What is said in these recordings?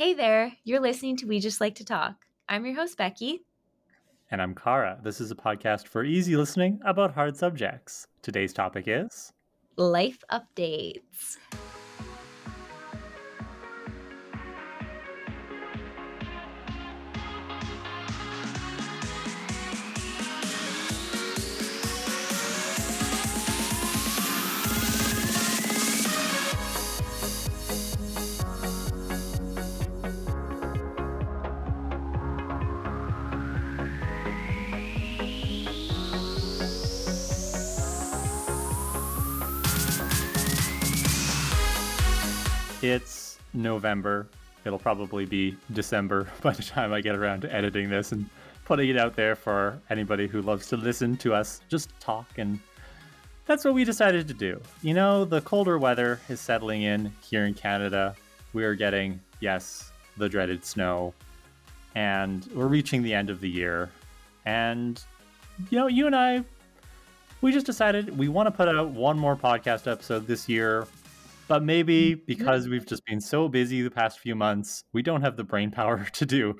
Hey there, you're listening to We Just Like to Talk. I'm your host, Becky. And I'm Kara. This is a podcast for easy listening about hard subjects. Today's topic is life updates. It's November. It'll probably be December by the time I get around to editing this and putting it out there for anybody who loves to listen to us just talk. And that's what we decided to do. You know, the colder weather is settling in here in Canada. We are getting, yes, the dreaded snow. And we're reaching the end of the year. And, you know, you and I, we just decided we want to put out one more podcast episode this year but maybe mm, because we've just been so busy the past few months, we don't have the brain power to do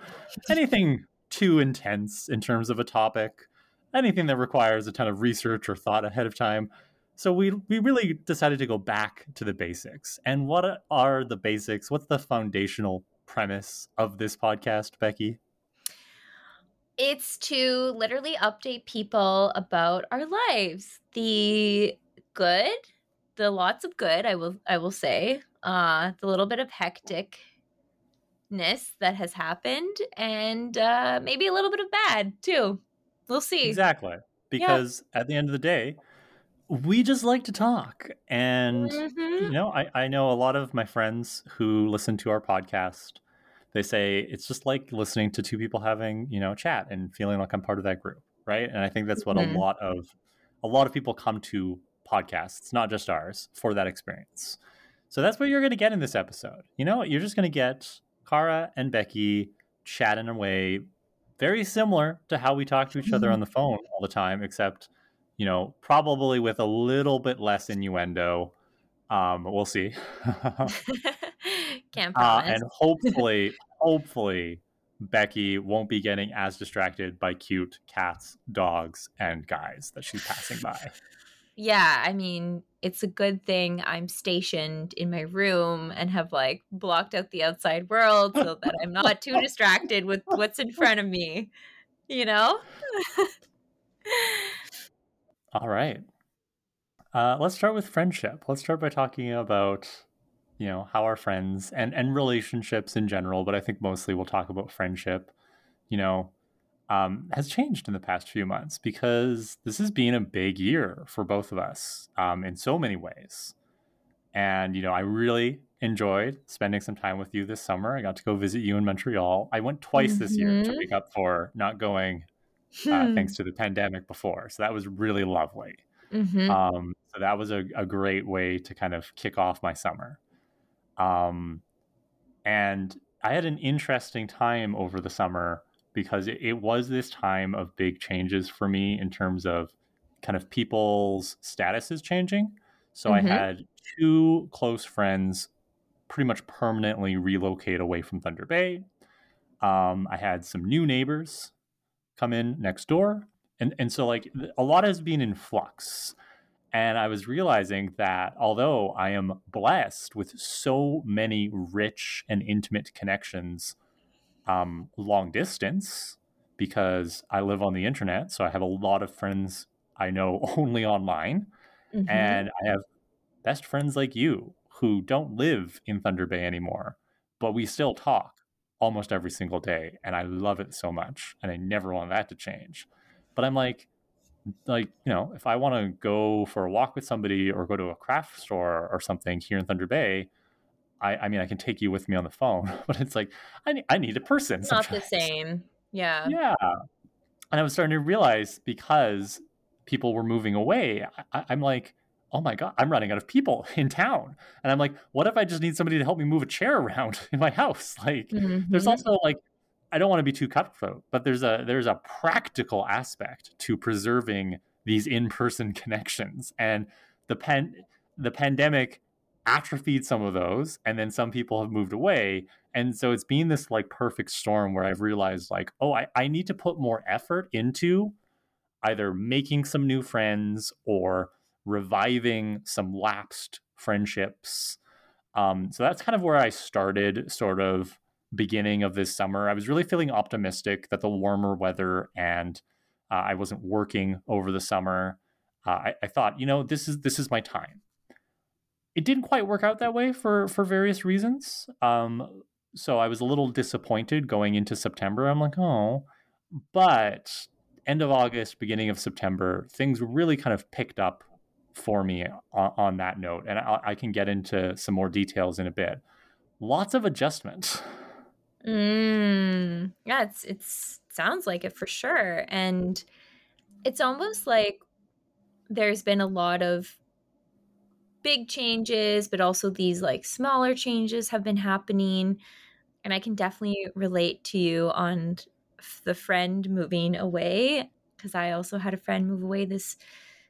anything too intense in terms of a topic, anything that requires a ton of research or thought ahead of time. So we we really decided to go back to the basics. And what are the basics? What's the foundational premise of this podcast, Becky? It's to literally update people about our lives, the good the lots of good i will i will say uh the little bit of hecticness that has happened and uh maybe a little bit of bad too we'll see exactly because yeah. at the end of the day we just like to talk and mm-hmm. you know I, I know a lot of my friends who listen to our podcast they say it's just like listening to two people having you know chat and feeling like i'm part of that group right and i think that's what mm-hmm. a lot of a lot of people come to podcasts, not just ours, for that experience. So that's what you're going to get in this episode. You know, you're just going to get Kara and Becky chatting away, very similar to how we talk to each other on the phone all the time, except, you know, probably with a little bit less innuendo. Um, we'll see. Can't promise. Uh, and hopefully, hopefully, Becky won't be getting as distracted by cute cats, dogs, and guys that she's passing by yeah, I mean, it's a good thing I'm stationed in my room and have like blocked out the outside world so that I'm not too distracted with what's in front of me, you know? All right. Uh, let's start with friendship. Let's start by talking about, you know, how our friends and, and relationships in general, but I think mostly we'll talk about friendship. You know, um, has changed in the past few months because this has been a big year for both of us um, in so many ways. And, you know, I really enjoyed spending some time with you this summer. I got to go visit you in Montreal. I went twice mm-hmm. this year to mm-hmm. make up for not going uh, hmm. thanks to the pandemic before. So that was really lovely. Mm-hmm. Um, so that was a, a, great way to kind of kick off my summer. Um, and I had an interesting time over the summer because it, it was this time of big changes for me in terms of kind of people's statuses changing. So mm-hmm. I had two close friends pretty much permanently relocate away from Thunder Bay. Um, I had some new neighbors come in next door. And, and so, like, a lot has been in flux. And I was realizing that although I am blessed with so many rich and intimate connections um, long distance because I live on the internet. So I have a lot of friends I know only online. Mm-hmm. And I have best friends like you who don't live in Thunder Bay anymore, but we still talk almost every single day. And I love it so much. And I never want that to change. But I'm like, like you know if i want to go for a walk with somebody or go to a craft store or something here in thunder bay I, I mean, I can take you with me on the phone, but it's like I need, I need a person. It's not the same. Yeah. Yeah. And I was starting to realize because people were moving away, I, I'm like, oh my god, I'm running out of people in town. And I'm like, what if I just need somebody to help me move a chair around in my house? Like, mm-hmm. there's also like, I don't want to be too cutthroat, but there's a there's a practical aspect to preserving these in-person connections, and the pen the pandemic atrophied some of those and then some people have moved away and so it's been this like perfect storm where i've realized like oh I, I need to put more effort into either making some new friends or reviving some lapsed friendships. Um, so that's kind of where i started sort of beginning of this summer. I was really feeling optimistic that the warmer weather and uh, i wasn't working over the summer. Uh, I, I thought you know this is this is my time it didn't quite work out that way for for various reasons. Um, so I was a little disappointed going into September. I'm like, oh, but end of August, beginning of September, things really kind of picked up for me on, on that note, and I, I, can get into some more details in a bit. Lots of adjustments. Mm, yeah, it's it's sounds like it for sure, and it's almost like there's been a lot of big changes, but also these like smaller changes have been happening. And I can definitely relate to you on the friend moving away because I also had a friend move away this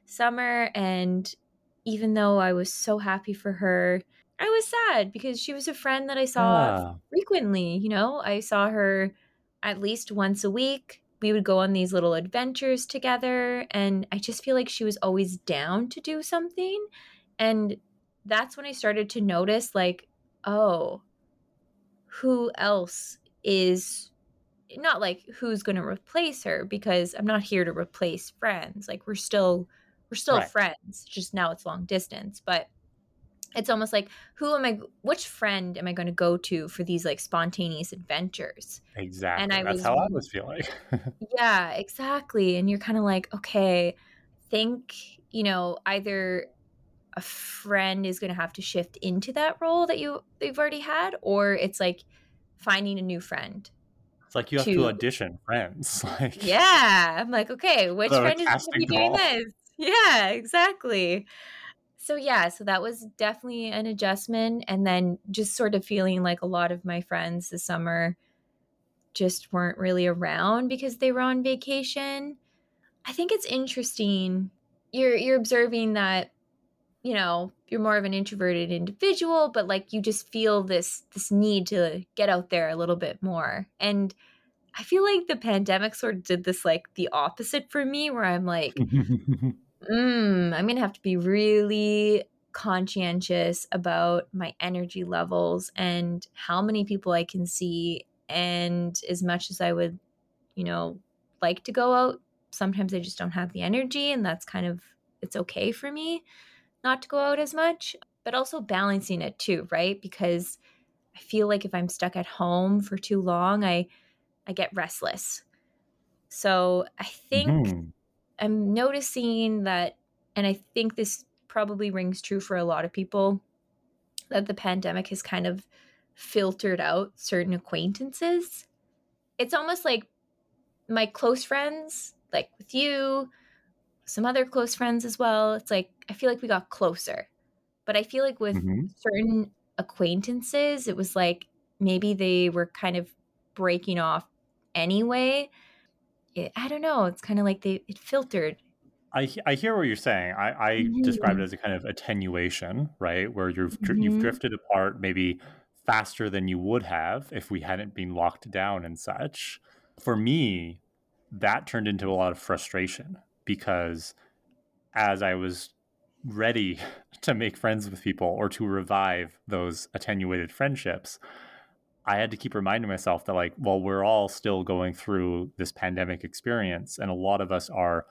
summer. And even though I was so happy for her, I was sad because she was a friend that I saw yeah. frequently. You know, I saw her at least once a week. We would go on these little adventures together. And I just feel like she was always down to do something. And that's when I started to notice, like, oh, who else is not like who's going to replace her because I'm not here to replace friends. Like, we're still, we're still right. friends, just now it's long distance. But it's almost like who am I which friend am I going to go to for these like spontaneous adventures? Exactly. And I That's was, how I was feeling. yeah, exactly. And you're kind of like, okay, think, you know, either a friend is going to have to shift into that role that you they've already had or it's like finding a new friend it's like you have to, to audition friends like yeah i'm like okay which friend is going to be doing this? Yeah exactly. So yeah so that was definitely an adjustment and then just sort of feeling like a lot of my friends this summer just weren't really around because they were on vacation. I think it's interesting you're you're observing that you know you're more of an introverted individual but like you just feel this this need to get out there a little bit more. And i feel like the pandemic sort of did this like the opposite for me where i'm like mm, i'm gonna have to be really conscientious about my energy levels and how many people i can see and as much as i would you know like to go out sometimes i just don't have the energy and that's kind of it's okay for me not to go out as much, but also balancing it too, right? Because I feel like if I'm stuck at home for too long, I I get restless. So I think mm-hmm. I'm noticing that and I think this probably rings true for a lot of people that the pandemic has kind of filtered out certain acquaintances. It's almost like my close friends, like with you, some other close friends as well. It's like I feel like we got closer. But I feel like with mm-hmm. certain acquaintances, it was like maybe they were kind of breaking off anyway. It, I don't know. It's kind of like they it filtered. I, I hear what you're saying. I, I mm-hmm. describe it as a kind of attenuation, right? Where you've mm-hmm. you've drifted apart maybe faster than you would have if we hadn't been locked down and such. For me, that turned into a lot of frustration because as I was ready to make friends with people or to revive those attenuated friendships, I had to keep reminding myself that, like, well, we're all still going through this pandemic experience, and a lot of us are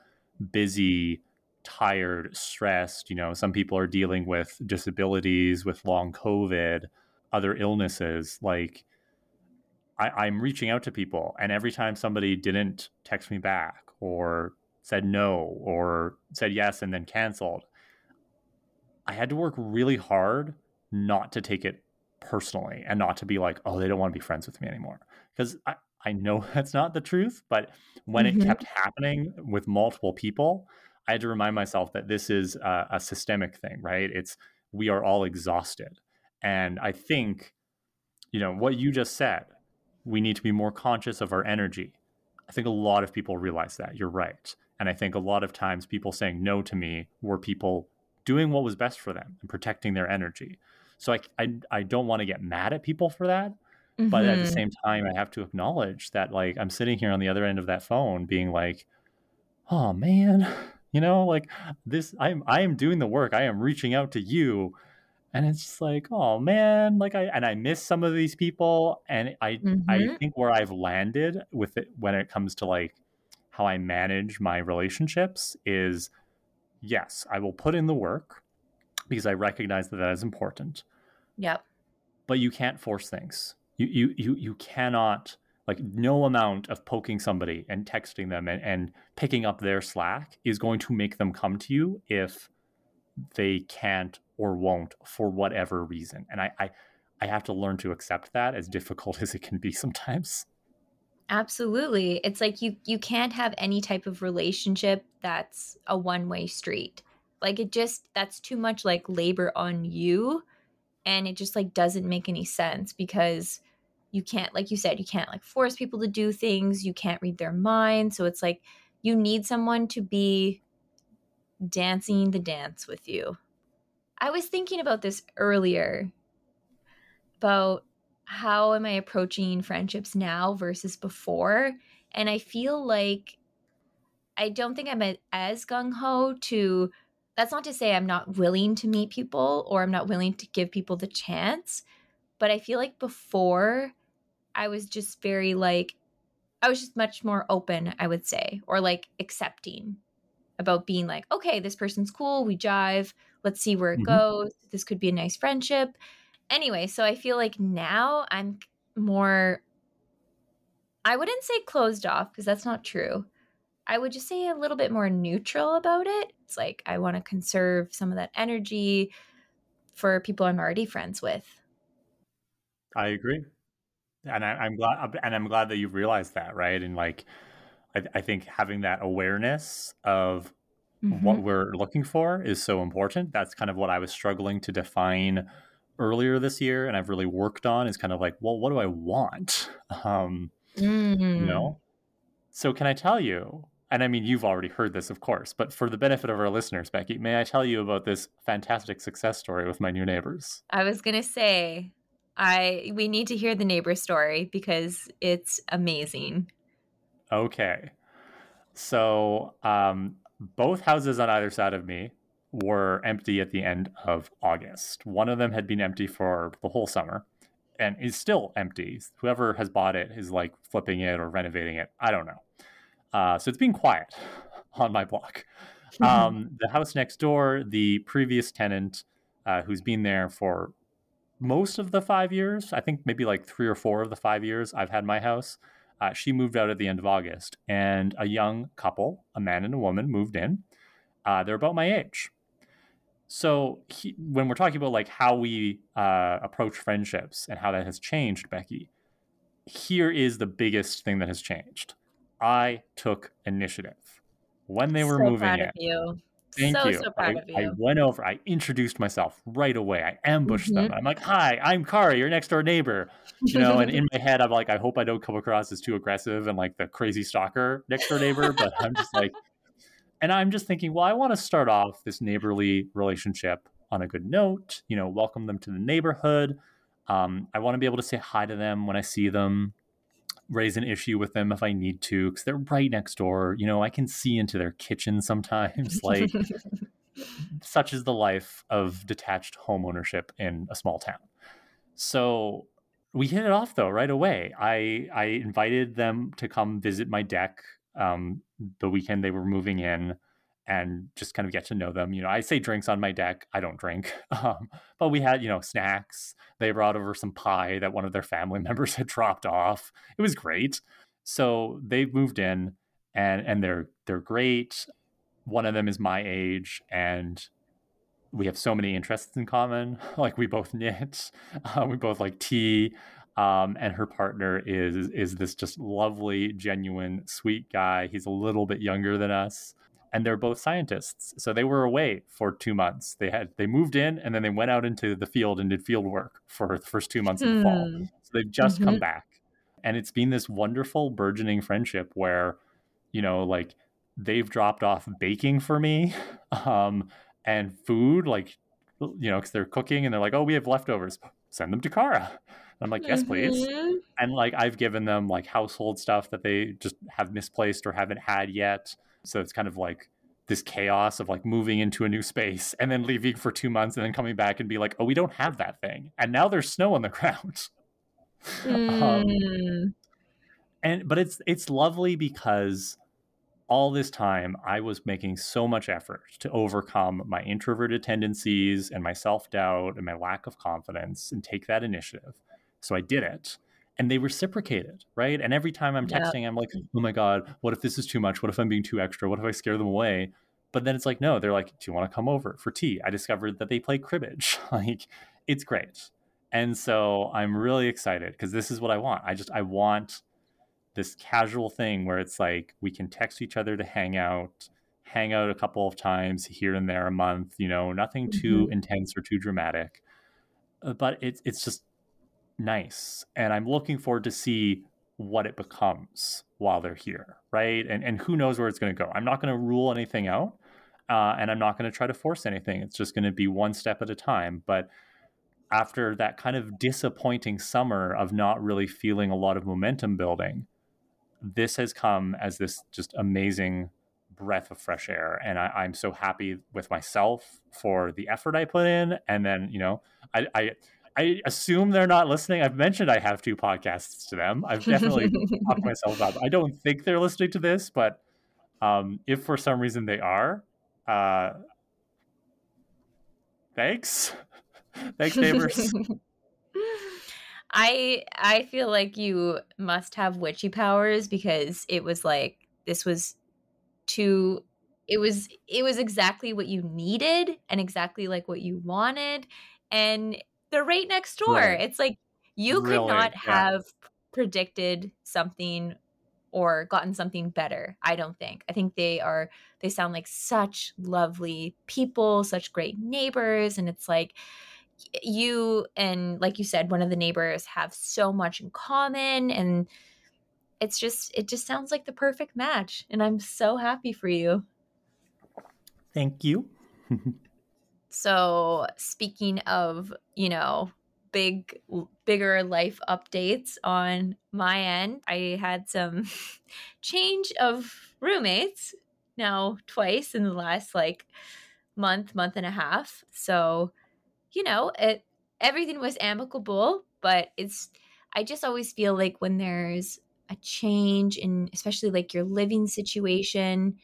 busy, tired, stressed. You know, some people are dealing with disabilities, with long COVID, other illnesses. Like, I, am reaching out to people, and every time somebody didn't text me back or said no or said yes and then canceled, I had to work really hard not to take it personally and not to be like, oh, they don't want to be friends with me anymore. Because I, I know that's not the truth, but when mm-hmm. it kept happening with multiple people, I had to remind myself that this is a, a systemic thing, right? It's we are all exhausted. And I think, you know, what you just said, we need to be more conscious of our energy. I think a lot of people realize that. You're right. And I think a lot of times people saying no to me were people doing what was best for them and protecting their energy. So I I, I don't want to get mad at people for that. Mm-hmm. But at the mm-hmm. same time, I have to acknowledge that like I'm sitting here on the other end of that phone being like, oh man, you know, like this I'm I am doing the work. I am reaching out to you. And it's just like, oh man, like I and I miss some of these people. And I mm-hmm. I think where I've landed with it when it comes to like how I manage my relationships is yes, I will put in the work because I recognize that that is important. Yep. But you can't force things. You you you you cannot like no amount of poking somebody and texting them and, and picking up their slack is going to make them come to you if they can't or won't for whatever reason. And I, I I have to learn to accept that as difficult as it can be sometimes. Absolutely. It's like you you can't have any type of relationship that's a one-way street. Like it just that's too much like labor on you and it just like doesn't make any sense because you can't like you said you can't like force people to do things you can't read their mind so it's like you need someone to be dancing the dance with you i was thinking about this earlier about how am i approaching friendships now versus before and i feel like i don't think i'm as gung-ho to that's not to say i'm not willing to meet people or i'm not willing to give people the chance but i feel like before I was just very like, I was just much more open, I would say, or like accepting about being like, okay, this person's cool, we jive, let's see where it mm-hmm. goes. This could be a nice friendship. Anyway, so I feel like now I'm more, I wouldn't say closed off because that's not true. I would just say a little bit more neutral about it. It's like I want to conserve some of that energy for people I'm already friends with. I agree and I, am glad and i'm glad that you've realized that right and like i, I think having that awareness of mm-hmm. what we're looking for is so important that's kind of what i was struggling to define earlier this year and i've really worked on is kind of like well what do i want um mm-hmm. you know so can i tell you and I mean, you've already heard this, of course, but for the benefit of our listeners, Becky, may I tell you about this fantastic success story with my new neighbors? I was going to say, I we need to hear the neighbor story because it's amazing. Okay. So, um, both houses on either side of me were empty at the end of August. One of them had been empty for the whole summer and is still empty. Whoever has bought it is like flipping it or renovating it. I don't know. Uh, so it's been quiet on my block. Um, the house next door, the previous tenant, uh, who's been there for most of the five years, I think maybe like three or four of the five years I've had my house, uh, she moved out at the end of August, and a young couple, a man and a woman, moved in. Uh, they're about my age. So he, when we're talking about like how we uh, approach friendships and how that has changed, Becky, here is the biggest thing that has changed. I took initiative when they were so moving proud in. Of you. Thank so, you. So proud I, of you. I went over, I introduced myself right away. I ambushed mm-hmm. them. I'm like, hi, I'm Kari, your next door neighbor. You know, and in my head, I'm like, I hope I don't come across as too aggressive and like the crazy stalker next door neighbor, but I'm just like, and I'm just thinking, well, I want to start off this neighborly relationship on a good note, you know, welcome them to the neighborhood. Um, I want to be able to say hi to them when I see them raise an issue with them if I need to because they're right next door. You know, I can see into their kitchen sometimes. Like, such is the life of detached home ownership in a small town. So we hit it off though right away. I I invited them to come visit my deck um, the weekend they were moving in and just kind of get to know them. You know, I say drinks on my deck. I don't drink, um, but we had you know snacks. They brought over some pie that one of their family members had dropped off. It was great. So they've moved in, and and they're they're great. One of them is my age, and we have so many interests in common. Like we both knit, uh, we both like tea. Um, and her partner is is this just lovely, genuine, sweet guy. He's a little bit younger than us, and they're both scientists. So they were away for two months. They had they moved in and then they went out into the field and did field work for the first two months of the fall. Hmm. So they've just mm-hmm. come back, and it's been this wonderful burgeoning friendship where, you know, like they've dropped off baking for me, um, and food like you know, because they're cooking and they're like, oh, we have leftovers. Send them to Kara. I'm like, yes, please. Mhm. And like I've given them like household stuff that they just have misplaced or haven't had yet. So it's kind of like this chaos of like moving into a new space and then leaving for two months and then coming back and be like, oh, we don't have that thing. And now there's snow on the ground. um, Mm. and but it's it's lovely because all this time I was making so much effort to overcome my introverted tendencies and my self-doubt and my lack of confidence and take that initiative. So I did it. And they reciprocated, right? And every time I'm texting, I'm like, oh my God, what if this is too much? What if I'm being too extra? What if I scare them away? But then it's like, no, they're like, do you want to come over for tea? I discovered that they play cribbage. like, it's great. And so I'm really excited because this is what I want. I just, I want this casual thing where it's like we can text each other to hang out, hang out a couple of times here and there a month, you know, nothing too intense or too dramatic. Uh, But it's it's just nice. And I'm looking forward to see what it becomes while they're here, right? And and who knows where it's going to go. I'm not going to rule anything out. Uh, and I'm not going to try to force anything. It's just going to be one step at a time. But after that kind of disappointing summer of not really feeling a lot of momentum building, this has come as this just amazing breath of fresh air. And I, I'm so happy with myself for the effort I put in. And then, you know, I, I, I assume they're not listening. I've mentioned I have two podcasts to them. I've definitely talked myself up. I don't think they're listening to this, but um, if for some reason they are, uh, thanks. thanks, neighbors. I I feel like you must have witchy powers because it was like this was too it was it was exactly what you needed and exactly like what you wanted and they're right next door. Right. It's like you could not yeah. have predicted something or gotten something better. I don't think. I think they are they sound like such lovely people, such great neighbors and it's like you and like you said one of the neighbors have so much in common and it's just it just sounds like the perfect match and I'm so happy for you. Thank you. So, speaking of, you know, big bigger life updates on my end, I had some change of roommates now twice in the last like month, month and a half. So, you know, it everything was amicable, but it's I just always feel like when there's a change in especially like your living situation,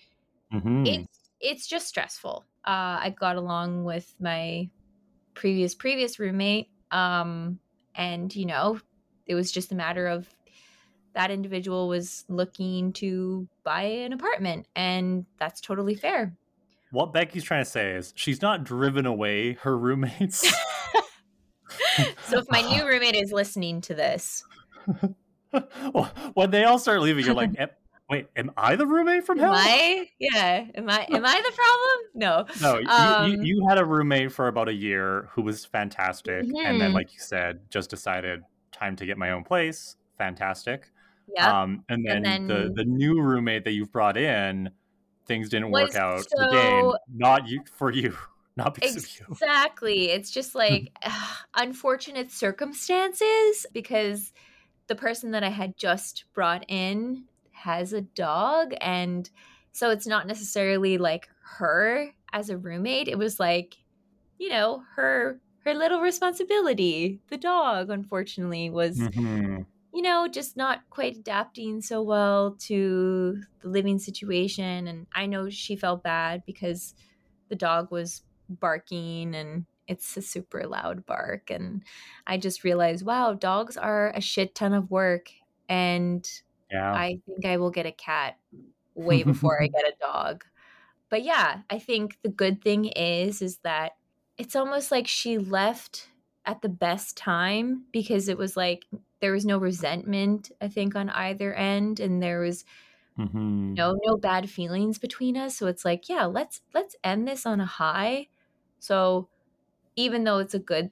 Mhm. it's it's just stressful. Uh, I got along with my previous previous roommate, um, and you know, it was just a matter of that individual was looking to buy an apartment, and that's totally fair. What Becky's trying to say is she's not driven away her roommates. So if my new roommate is listening to this, Well, when they all start leaving, you're like, "Am- wait, am I the roommate from am hell? I? Yeah, am I? Am I the problem? No. No, you, Um, you, you had a roommate for about a year who was fantastic. And then, like you said, just decided time to get my own place. Fantastic. Yeah. Um, and then, And the, then- the new roommate that you've brought in, things didn't work out. Again, not you for you, not because of you. Exactly. It's just like unfortunate circumstances because the person that I had just brought in has a dog and so it's not necessarily like her as a roommate. It was like, you know, her her little responsibility. The dog unfortunately was Mhm. you know, just not quite adapting so well to the living situation. And I know she felt bad because the dog was barking and it's a super loud bark. And I just realized, wow, dogs are a shit ton of work. And Yeah. I think I will get a cat way before I get a dog. But yeah, I think the good thing is is that it's almost like she left at the best time because it was like there was no resentment I think on either end and there was Mhm. no no bad feelings between us so it's like yeah let's let's end this on a high so even though it's a good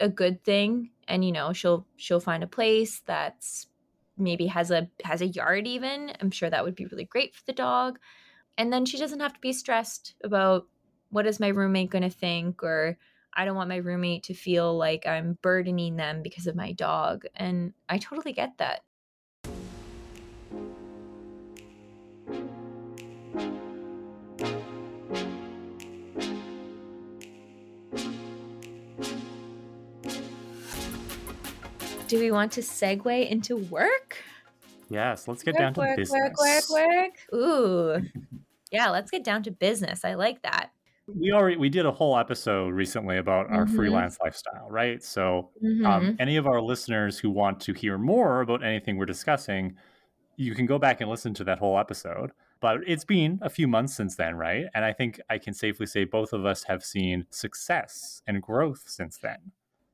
a good thing and you know she'll she'll find a place that's maybe has a has a yard even i'm sure that would be really great for the dog and then she doesn't have to be stressed about what is my roommate going to think or I don't want my roommate to feel like I'm burdening them because of my dog. And I totally get that. Do we want to segue into work? Yes, let's get work, down to work, business. Work, work, work. Ooh. yeah, let's get down to business. I like that. We already we did a whole episode recently about our Mhm. freelance lifestyle, right? So, Mhm. um, any of our listeners who want to hear more about anything we're discussing, you can go back and listen to that whole episode. But it's been a few months since then, right? And I think I can safely say both of us have seen success and growth since then.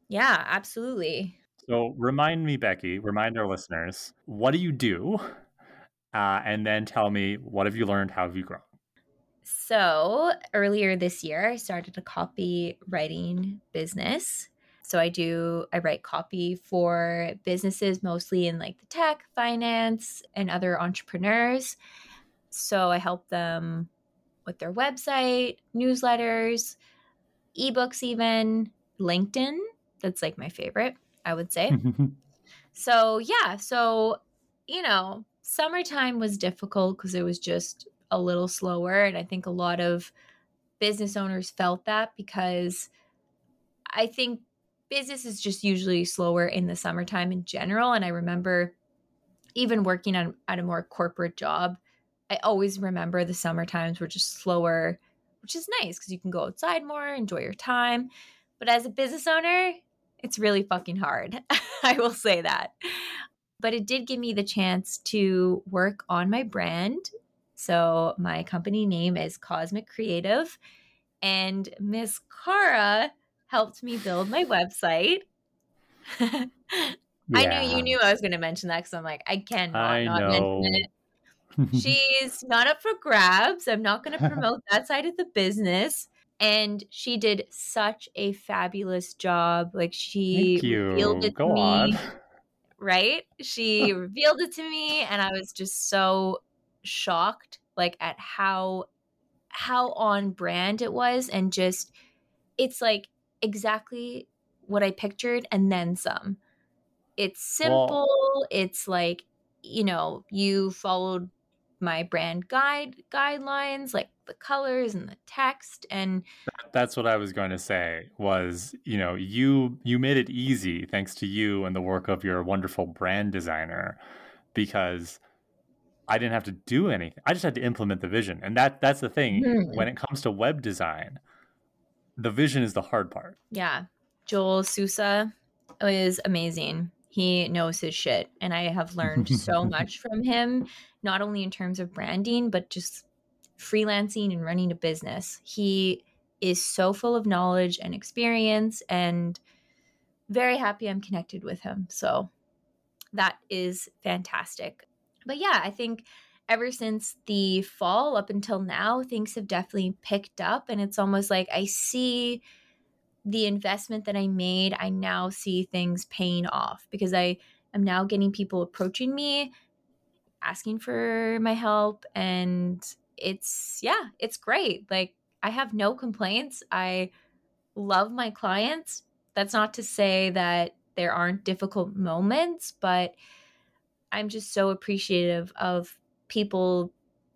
yeah, absolutely. So remind me, Becky, remind our listeners, what do you do? Uh, and then tell me, what have you learned? How have you grown? So earlier this year, I started a copywriting business. So I do, I write copy for businesses mostly in like the tech, finance, and other entrepreneurs. So I help them with their website, newsletters, ebooks, even LinkedIn. That's like my favorite, I would say. So, yeah, so, you know, summertime was difficult because it was just a little slower. And I think a lot of business owners felt that because I think business is just usually slower in the summertime in general. And I remember even working on, at a more corporate job, I always remember the summer times were just slower, which is nice because you can go outside more, enjoy your time. But as a business owner, it's really fucking hard. I will say that. But it did give me the chance to work on my brand. So my company name is Cosmic Creative. And Miss Kara helped me build my website. I knew you knew I was going to mention that because I'm like, I cannot I not mention it. She's not up for grabs. I'm not going to promote that side of the business. And she did such a fabulous job. Like she Thank you. revealed it Go to me, on. right? She revealed it to me, and I was just so shocked, like at how how on brand it was, and just it's like exactly what I pictured, and then some. It's Well, simple. It's like you know you followed my brand guide guidelines, like the colors and the text, and that's what I was going to say was, you know, you you made it easy thanks to you and the work of your wonderful brand designer because I didn't have to do anything. I just had to implement the vision. And that that's the thing. Mhm. When it comes to web design, the vision is the hard part. Yeah. Joel Sousa is amazing. He knows his shit. And I have learned so much from him, not only in terms of branding, but just freelancing and running a business. He is so full of knowledge and experience and very happy I'm connected with him. So that is fantastic. But yeah, I think ever since the fall up until now, things have definitely picked up. And it's almost like I see the investment that I made, I now see things paying off because I am now getting people approaching me, asking for my help. And it's, yeah, it's great. Like, I have no complaints. I love my clients. That's not to say that there aren't difficult moments, but I'm just so appreciative of people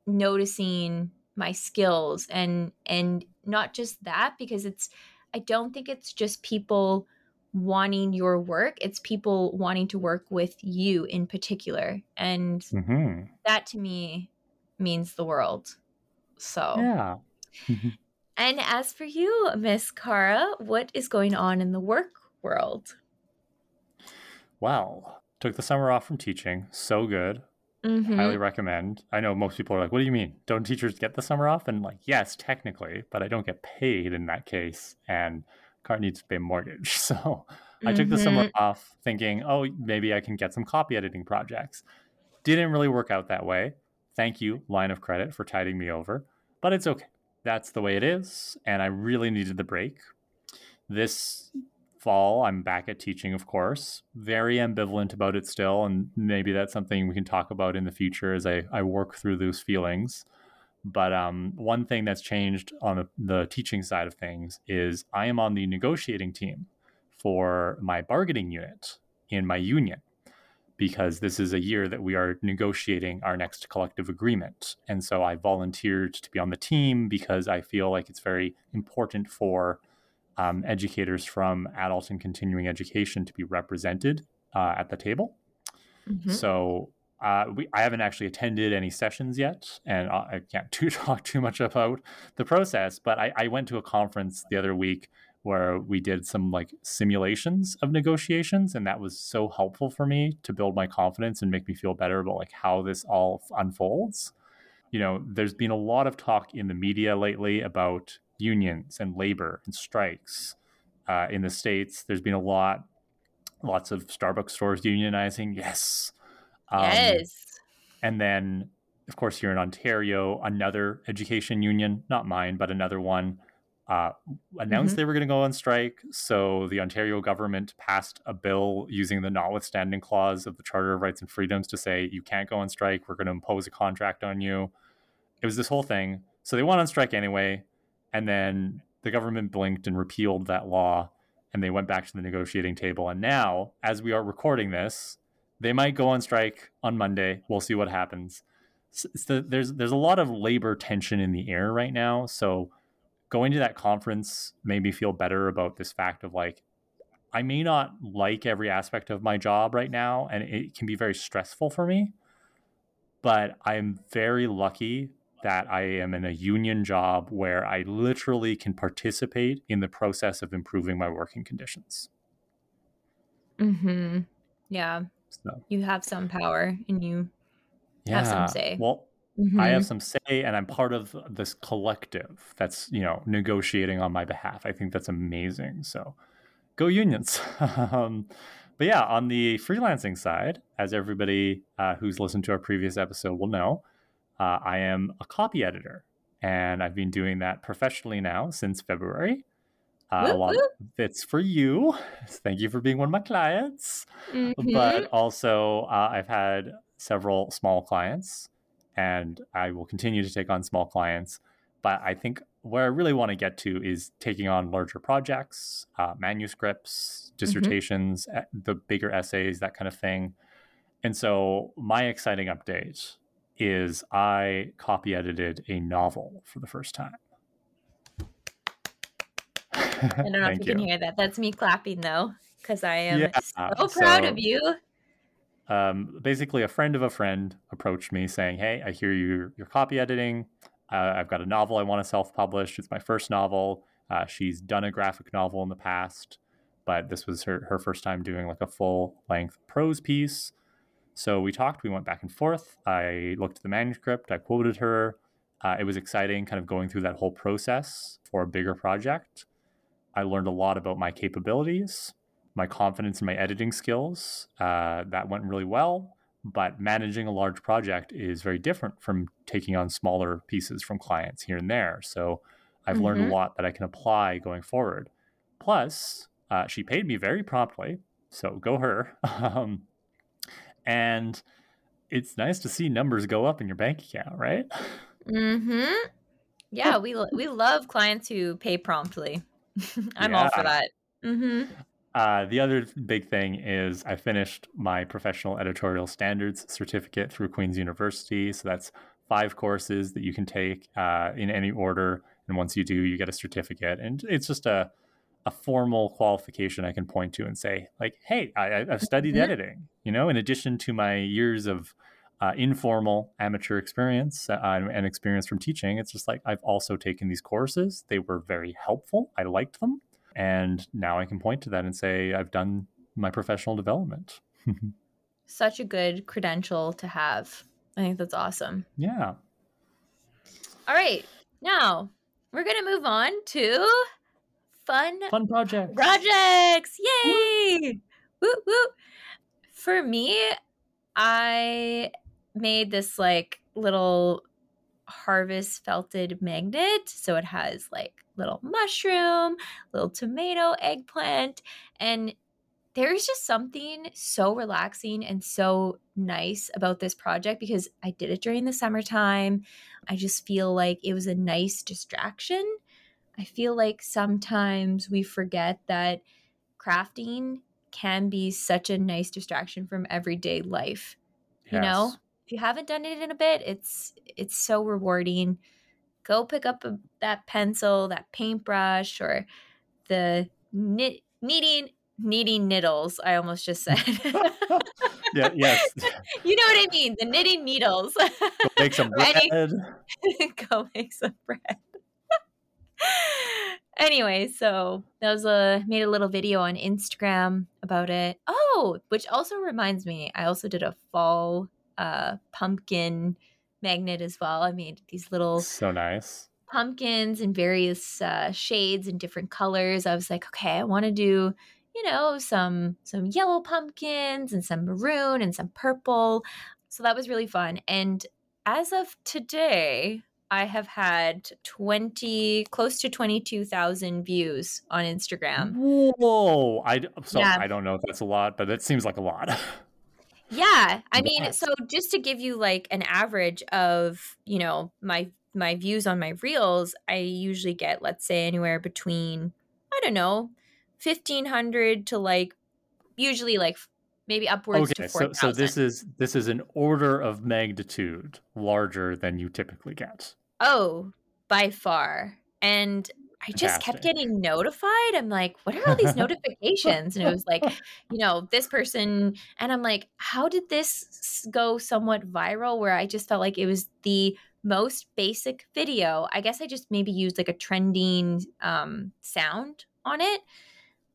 noticing my skills and and not just that because it's I don't think it's just people wanting your work, it's people wanting to work with you in particular. And hmm that to me means the world. So, Yeah. and as for you, Miss Kara, what is going on in the work world? well, took the summer off from teaching. So good. Mhm. Highly recommend. I know most people are like, what do you mean? Don't teachers get the summer off? And like, yes, technically, but I don't get paid in that case. And car needs to pay mortgage. So I took the summer off thinking, oh, maybe I can get some copy editing projects. Didn't really work out that way. Thank you, line of credit, for tiding me over. But it's okay. That's the way it is. And I really needed the break. This fall, I'm back at teaching, of course. Very ambivalent about it still. And maybe that's something we can talk about in the future as I, I work through those feelings. But um, one thing that's changed on the, the teaching side of things is I am on the negotiating team for my bargaining unit in my union because this is a year that we are negotiating our next collective agreement. And so I volunteered to be on the team because I feel like it's very important for um, educators from adult and continuing education to be represented uh, at the table. Mm-hmm. So uh, we, I haven't actually attended any sessions yet, and I can't too, talk too much about the process. But I, I went to a conference the other week where we did some like simulations of negotiations and that was so helpful for me to build my confidence and make me feel better about like how this all unfolds. You know there's been a lot of talk in the media lately about unions and labor and strikes uh, in the states. There's been a lot lots of starbucks stores unionizing yes. Um, yes. and then of course here in ontario another education union not mine but another one uh, announced mm-hmm. they were going to go on strike. So the Ontario government passed a bill using the notwithstanding clause of the Charter of Rights and Freedoms to say you can't go on strike. We're going to impose a contract on you. It was this whole thing. So they went on strike anyway. And then the government blinked and repealed that law and they went back to the negotiating table. And now, as we are recording this, they might go on strike on Monday. We'll see what happens. So there's there's a lot of labor tension in the air right now. So going to that conference made me feel better about this fact of like I may not like every aspect of my job right now and it can be very stressful for me but I'm very lucky that I am in a union job where I literally can participate in the process of improving my working conditions. Mhm. Yeah. So. You have some power and you yeah. have some say. Well, Mm-hmm. I have some say and I'm part of this collective that's, you know, negotiating on my behalf. I think that's amazing. So go unions. um, but yeah, on the freelancing side, as everybody uh, who's listened to our previous episode will know, uh, I am a copy editor and I've been doing that professionally now since February. Uh, a lot of it's for you. Thank you for being one of my clients. Mm-hmm. But also, uh, I've had several small clients and I will continue to take on small clients. But I think where I really want to get to is taking on larger projects, uh, manuscripts, mm-hmm. dissertations, mm-hmm. the bigger essays, that kind of thing. And so my exciting update is I copy edited a novel for the first time. I don't know if you, you, can hear that. That's me clapping though, because I am yeah, so proud so, of you um, basically a friend of a friend approached me saying, "Hey, I hear you you're copy editing. Uh, I've got a novel I want to self-publish. It's my first novel. Uh, she's done a graphic novel in the past, but this was her her first time doing like a full length prose piece. So we talked. We went back and forth. I looked at the manuscript. I quoted her. Uh, it was exciting, kind of going through that whole process for a bigger project. I learned a lot about my capabilities my confidence in my editing skills. Uh, that went really well. But managing a large project is very different from taking on smaller pieces from clients here and there. So I've mm-hmm. learned a mm-hmm. lot that I can apply going forward. Plus, uh, she paid me very promptly. So go her. um, and it's nice to see numbers go up in your bank account, right? Mm-hmm. Yeah, we we love clients who pay promptly. I'm yeah. all for that. Mm-hmm. Uh, the other big thing is I finished my professional editorial standards certificate through Queen's University. So that's five courses that you can take uh, in any order. And once you do, you get a certificate. And it's just a, a formal qualification I can point to and say, like, hey, I, have studied mm-hmm. editing. You know, in addition to my years of uh, informal amateur experience uh, and experience from teaching, it's just like I've also taken these courses. They were very helpful. I liked them and now I can point to that and say, I've done my professional development. Such a good credential to have. I think that's awesome. Yeah. All right. Now we're going to move on to fun fun projects. Projects. Yay! Woo woo. For me, I made this like little harvest felted magnet. So it has like little mushroom, little tomato, eggplant, and there's just something so relaxing and so nice about this project because I did it during the summertime. I just feel like it was a nice distraction. I feel like sometimes we forget that crafting can be such a nice distraction from everyday life. Yes. You know, if you haven't done it in a bit, it's it's so rewarding. Go pick up a, that pencil, that paintbrush, or the knit, kneading knitting needles. I almost just said. yeah. Yes. You know what I mean? The knitting needles. Go make some bread. Go make some bread. anyway, so that was a made a little video on Instagram about it. Oh, which also reminds me, I also did a fall uh, pumpkin magnet as well. I made these little so nice pumpkins in various uh, shades and different colors. I was like, okay, I want to do you know, some some yellow pumpkins and some maroon and some purple. So that was really fun. And as of today, I have had 20 close to 22,000 views on Instagram. Whoa. I so yeah. I don't know if that's a lot, but it seems like a lot. yeah. I mean, yes. so just to give you like an average of, you know, my my views on my reels, I usually get let's say anywhere between I don't know, 1500 to like usually like maybe upwards okay, to 4, so so this is this is an order of magnitude larger than you typically get. Oh, by far. And I just kept getting notified. I'm like, what are all these notifications? And it was like, you know, this person. And I'm like, how did this go somewhat viral where I just felt like it was the most basic video? I guess I just maybe used like a trending um, sound on it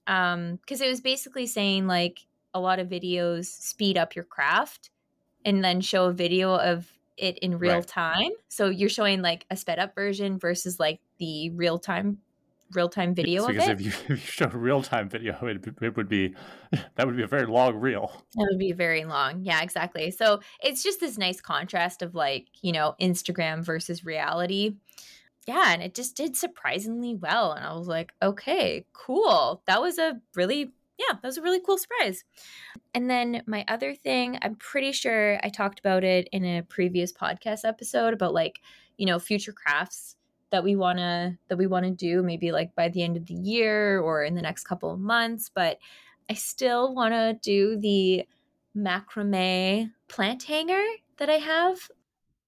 um because it was basically saying like a lot of videos speed up your craft and then show a video of it in real right. time so you're showing like a sped up version versus like the real time real time video because if you, if you showed real time video it, it would be that would be a very long reel it would be very long yeah exactly so it's just this nice contrast of like you know instagram versus reality yeah, and it just did surprisingly well. And I was like, okay, cool. That was a really, yeah, that was a really cool surprise. And then my other thing, I'm pretty sure I talked about it in a previous podcast episode about like, you know, future crafts that we want to that we want to do maybe like by the end of the year or in the next couple of months, but I still want to do the macrame plant hanger that I have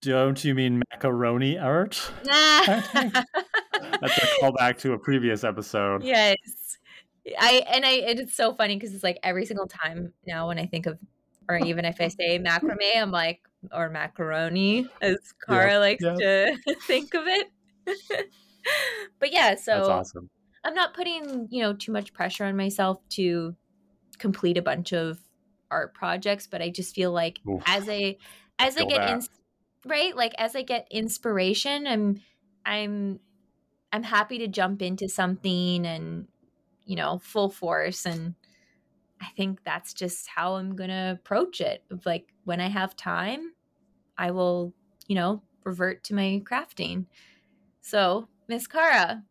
don't you mean macaroni art? That's a callback to a previous episode. Yes. I and I it's so funny because it's like every single time now when I think of or even if I say macrame, I'm like or macaroni as Kara yep, likes yep. to think of it. but yeah, so That's awesome. I'm not putting, you know, too much pressure on myself to complete a bunch of art projects, but I just feel like Oof, as I as I get in, right? Like as i get inspiration i'm i'm i'm happy to jump into something and you know full force and i think that's just how i'm gonna approach it. Like when i have time i will you know revert to my crafting so miss kara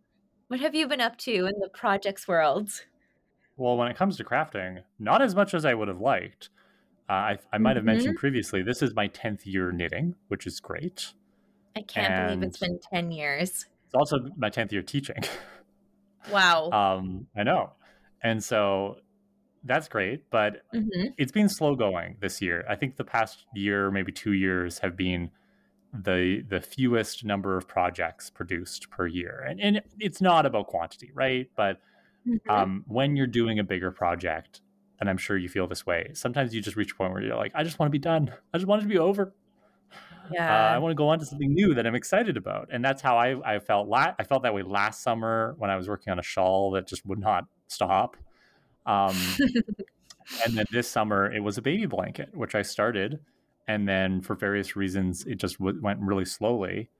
what have you been up to in the projects world well when it comes to crafting not as much as i would have liked uh, I, I might have mm-hmm. mentioned previously, this is my 10th year knitting, which is great. I can't and believe it's been 10 years. It's also my 10th year teaching. Wow. um, I know. And so that's great, but mm-hmm. it's been slow going this year. I think the past year, maybe two years, have been the the fewest number of projects produced per year. And, and it's not about quantity, right? But mm-hmm. um, when you're doing a bigger project, and I'm sure you feel this way. Sometimes you just reach a point where you're like, I just want to be done. I just want it to be over. Yeah, uh, I want to go on to something new that I'm excited about, and that's how I I felt. La- I felt that way last summer when I was working on a shawl that just would not stop. Um, and then this summer it was a baby blanket, which I started, and then for various reasons it just w- went really slowly,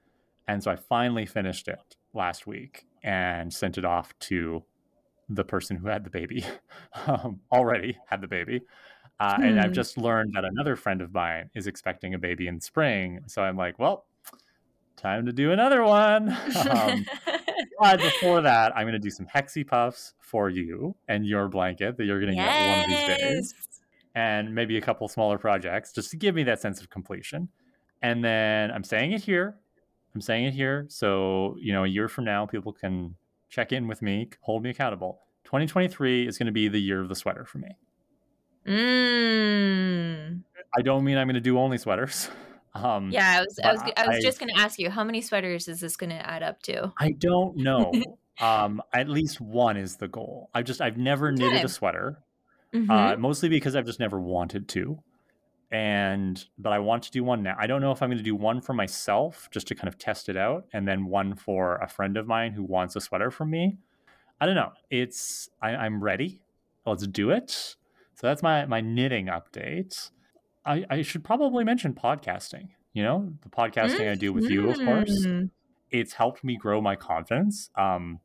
and so I finally finished it last week and sent it off to the person who had the baby um, already had the baby. Uh, hmm. And I've hmm. just learned that another friend of mine is expecting a baby in spring. So I'm like, well, time to do another one. Um, but before that, I'm going to do some hexipuffs for you and your blanket that you're going to yes. get one of these days, and maybe a couple smaller projects just to give me that sense of completion. And then I'm saying it here. I'm saying it here. So, you know, a year from now, people can check in with me, hold me accountable. 2023 is going to be the year of the sweater for me. Mm. I don't mean I'm going to do only sweaters. Um, yeah, I was, I was, I was I, just going to ask you, how many sweaters is this going to add up to? I don't know. um, at least one is the goal. I've just, I've never okay. knitted a sweater, mm-hmm. uh, mostly because I've just never wanted to. And, but I want to do one now. I don't know if I'm going to do one for myself just to kind of test it out, and then one for a friend of mine who wants a sweater from me. I don't know. It's, I, I'm ready. Let's do it. So that's my, my knitting update. I, I should probably mention podcasting. You know, the podcasting mm-hmm. I do with you, of course. Mm-hmm. It's helped me grow my confidence. Um,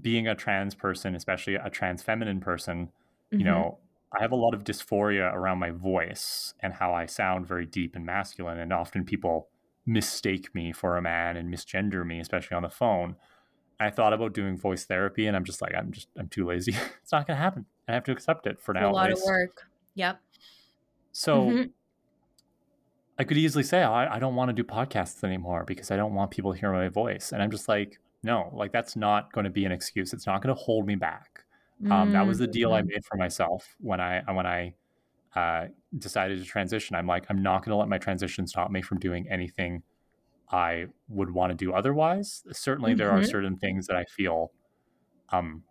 being a trans person, especially a trans feminine person, mm-hmm. you know, I have a lot of dysphoria around my voice and how I sound very deep and masculine. And often people mistake me for a man and misgender me, especially on the phone. I thought about doing voice therapy and I'm just like, I'm just, I'm too lazy. it's not going to happen. I have to accept it for it's now. A lot of work. Yep. So mm-hmm. I could easily say, oh, I, I don't want to do podcasts anymore because I don't want people to hear my voice. And I'm just like, no, like that's not going to be an excuse. It's not going to hold me back. Mm-hmm. Um, that was the deal I Mm. made for myself when I when I uh, decided to transition. I'm like, I'm not going to let my transition stop me from doing anything I would want to do otherwise. Certainly, there are Mhm. certain things that I feel um,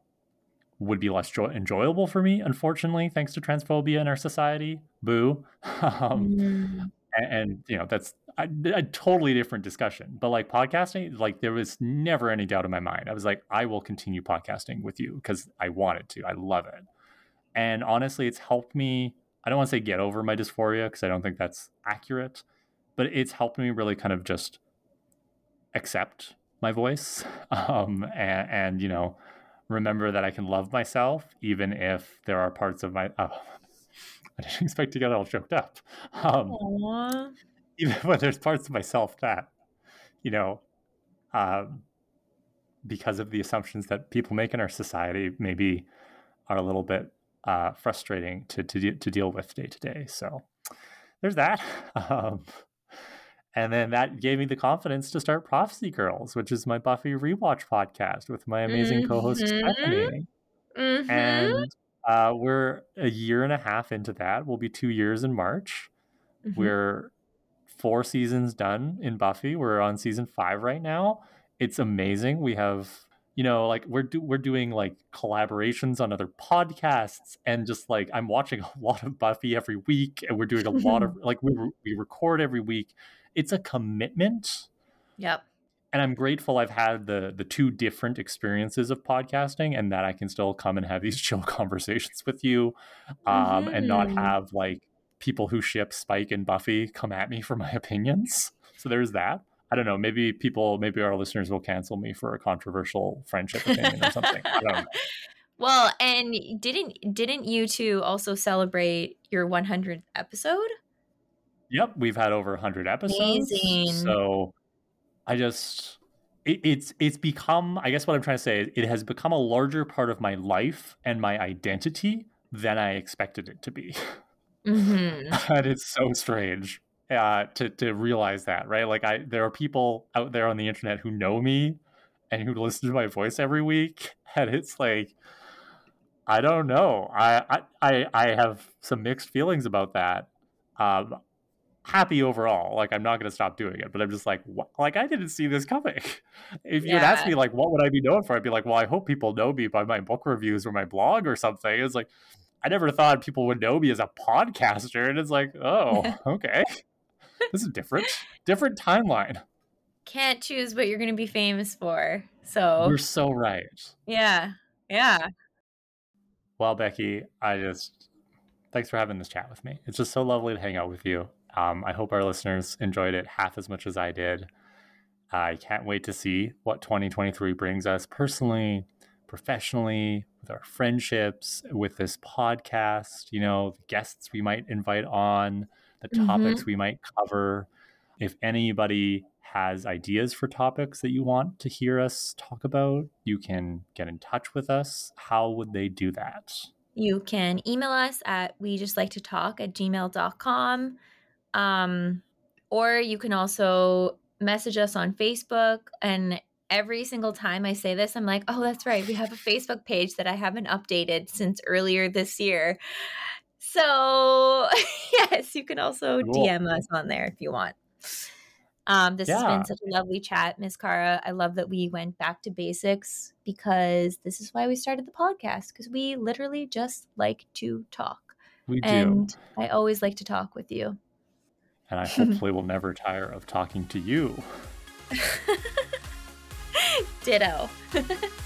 would be less jo- enjoyable for me. Unfortunately, thanks to transphobia in our society. Boo. um, Mm. and, and you know that's a, a totally different discussion but like podcasting like there was never any doubt in my mind i was like i will continue podcasting with you because i wanted to i love it and honestly it's helped me i don't want to say get over my dysphoria because i don't think that's accurate but it's helped me really kind of just accept my voice um, and, and you know remember that i can love myself even if there are parts of my oh, I didn't expect to get all choked up. Um, Aw. even when there's parts of myself that, you know, um, because of the assumptions that people make in our society, maybe are a little bit uh, frustrating to to, de- to deal with day to day. So there's that. Um, and then that gave me the confidence to start Prophecy Girls, which is my Buffy rewatch podcast with my amazing co-host Mhm. Stephanie. Mhm. And uh, we're a year and a half into that. We'll be two years in March. Mhm. We're four seasons done in Buffy. We're on season five right now. It's amazing. We have, you know, like we're do- we're doing like collaborations on other podcasts, and just like I'm watching a lot of Buffy every week, and we're doing a lot of like we re- we record every week. It's a commitment Yep. and I'm grateful I've had the the two different experiences of podcasting and that I can still come and have these chill conversations with you um, and not Mhm. have like people who ship Spike and Buffy come at me for my opinions. So there's that. I don't know. Maybe people, maybe our listeners will cancel me for a controversial friendship opinion or something. I don't know. Well, and didn't didn't you two also celebrate your 100th episode? Yep, we've had over 100 episodes. Amazing. So I just it, it's it's become I guess what I'm trying to say is it has become a larger part of my life and my identity than I expected it to be. Mm-hmm. and it's so strange uh, to to realize that, right? Like I there are people out there on the internet who know me and who listen to my voice every week and it's like I don't know. I I I, have some mixed feelings about that. Um happy overall. Like I'm not going to stop doing it, but I'm just like, what? like I didn't see this coming. If you had asked me like, what would I be known for? I'd be like, well, I hope people know me by my book reviews or my blog or something. It's like I never thought people would know me as a podcaster, and it's like, oh, okay, this is different, different timeline. Can't choose what you're going to be famous for. So, You're so right. yeah. Yeah. Well, Becky, I just thanks for having this chat with me. It's just so lovely to hang out with you. Um, I hope our listeners enjoyed it half as much as I did. I can't wait to see what 2023 brings us personally, professionally, with our friendships, with this podcast, you know, the guests we might invite on, the Mhm. topics we might cover. If anybody has ideas for topics that you want to hear us talk about, you can get in touch with us. How would they do that? You can email us at we just like to talk at gmail.com. Um, or you can also message us on Facebook. And every single time I say this, I'm like, oh, that's right. We have a Facebook page that I haven't updated since earlier this year. So, yes, you can also Cool. DM us on there if you want. Um, this has been such a lovely chat, Miss Kara. I love that we went back to basics because this is why we started the podcast because we literally just like to talk. We do. And I always like to talk with you. and I hopefully will never tire of talking to you. Ditto.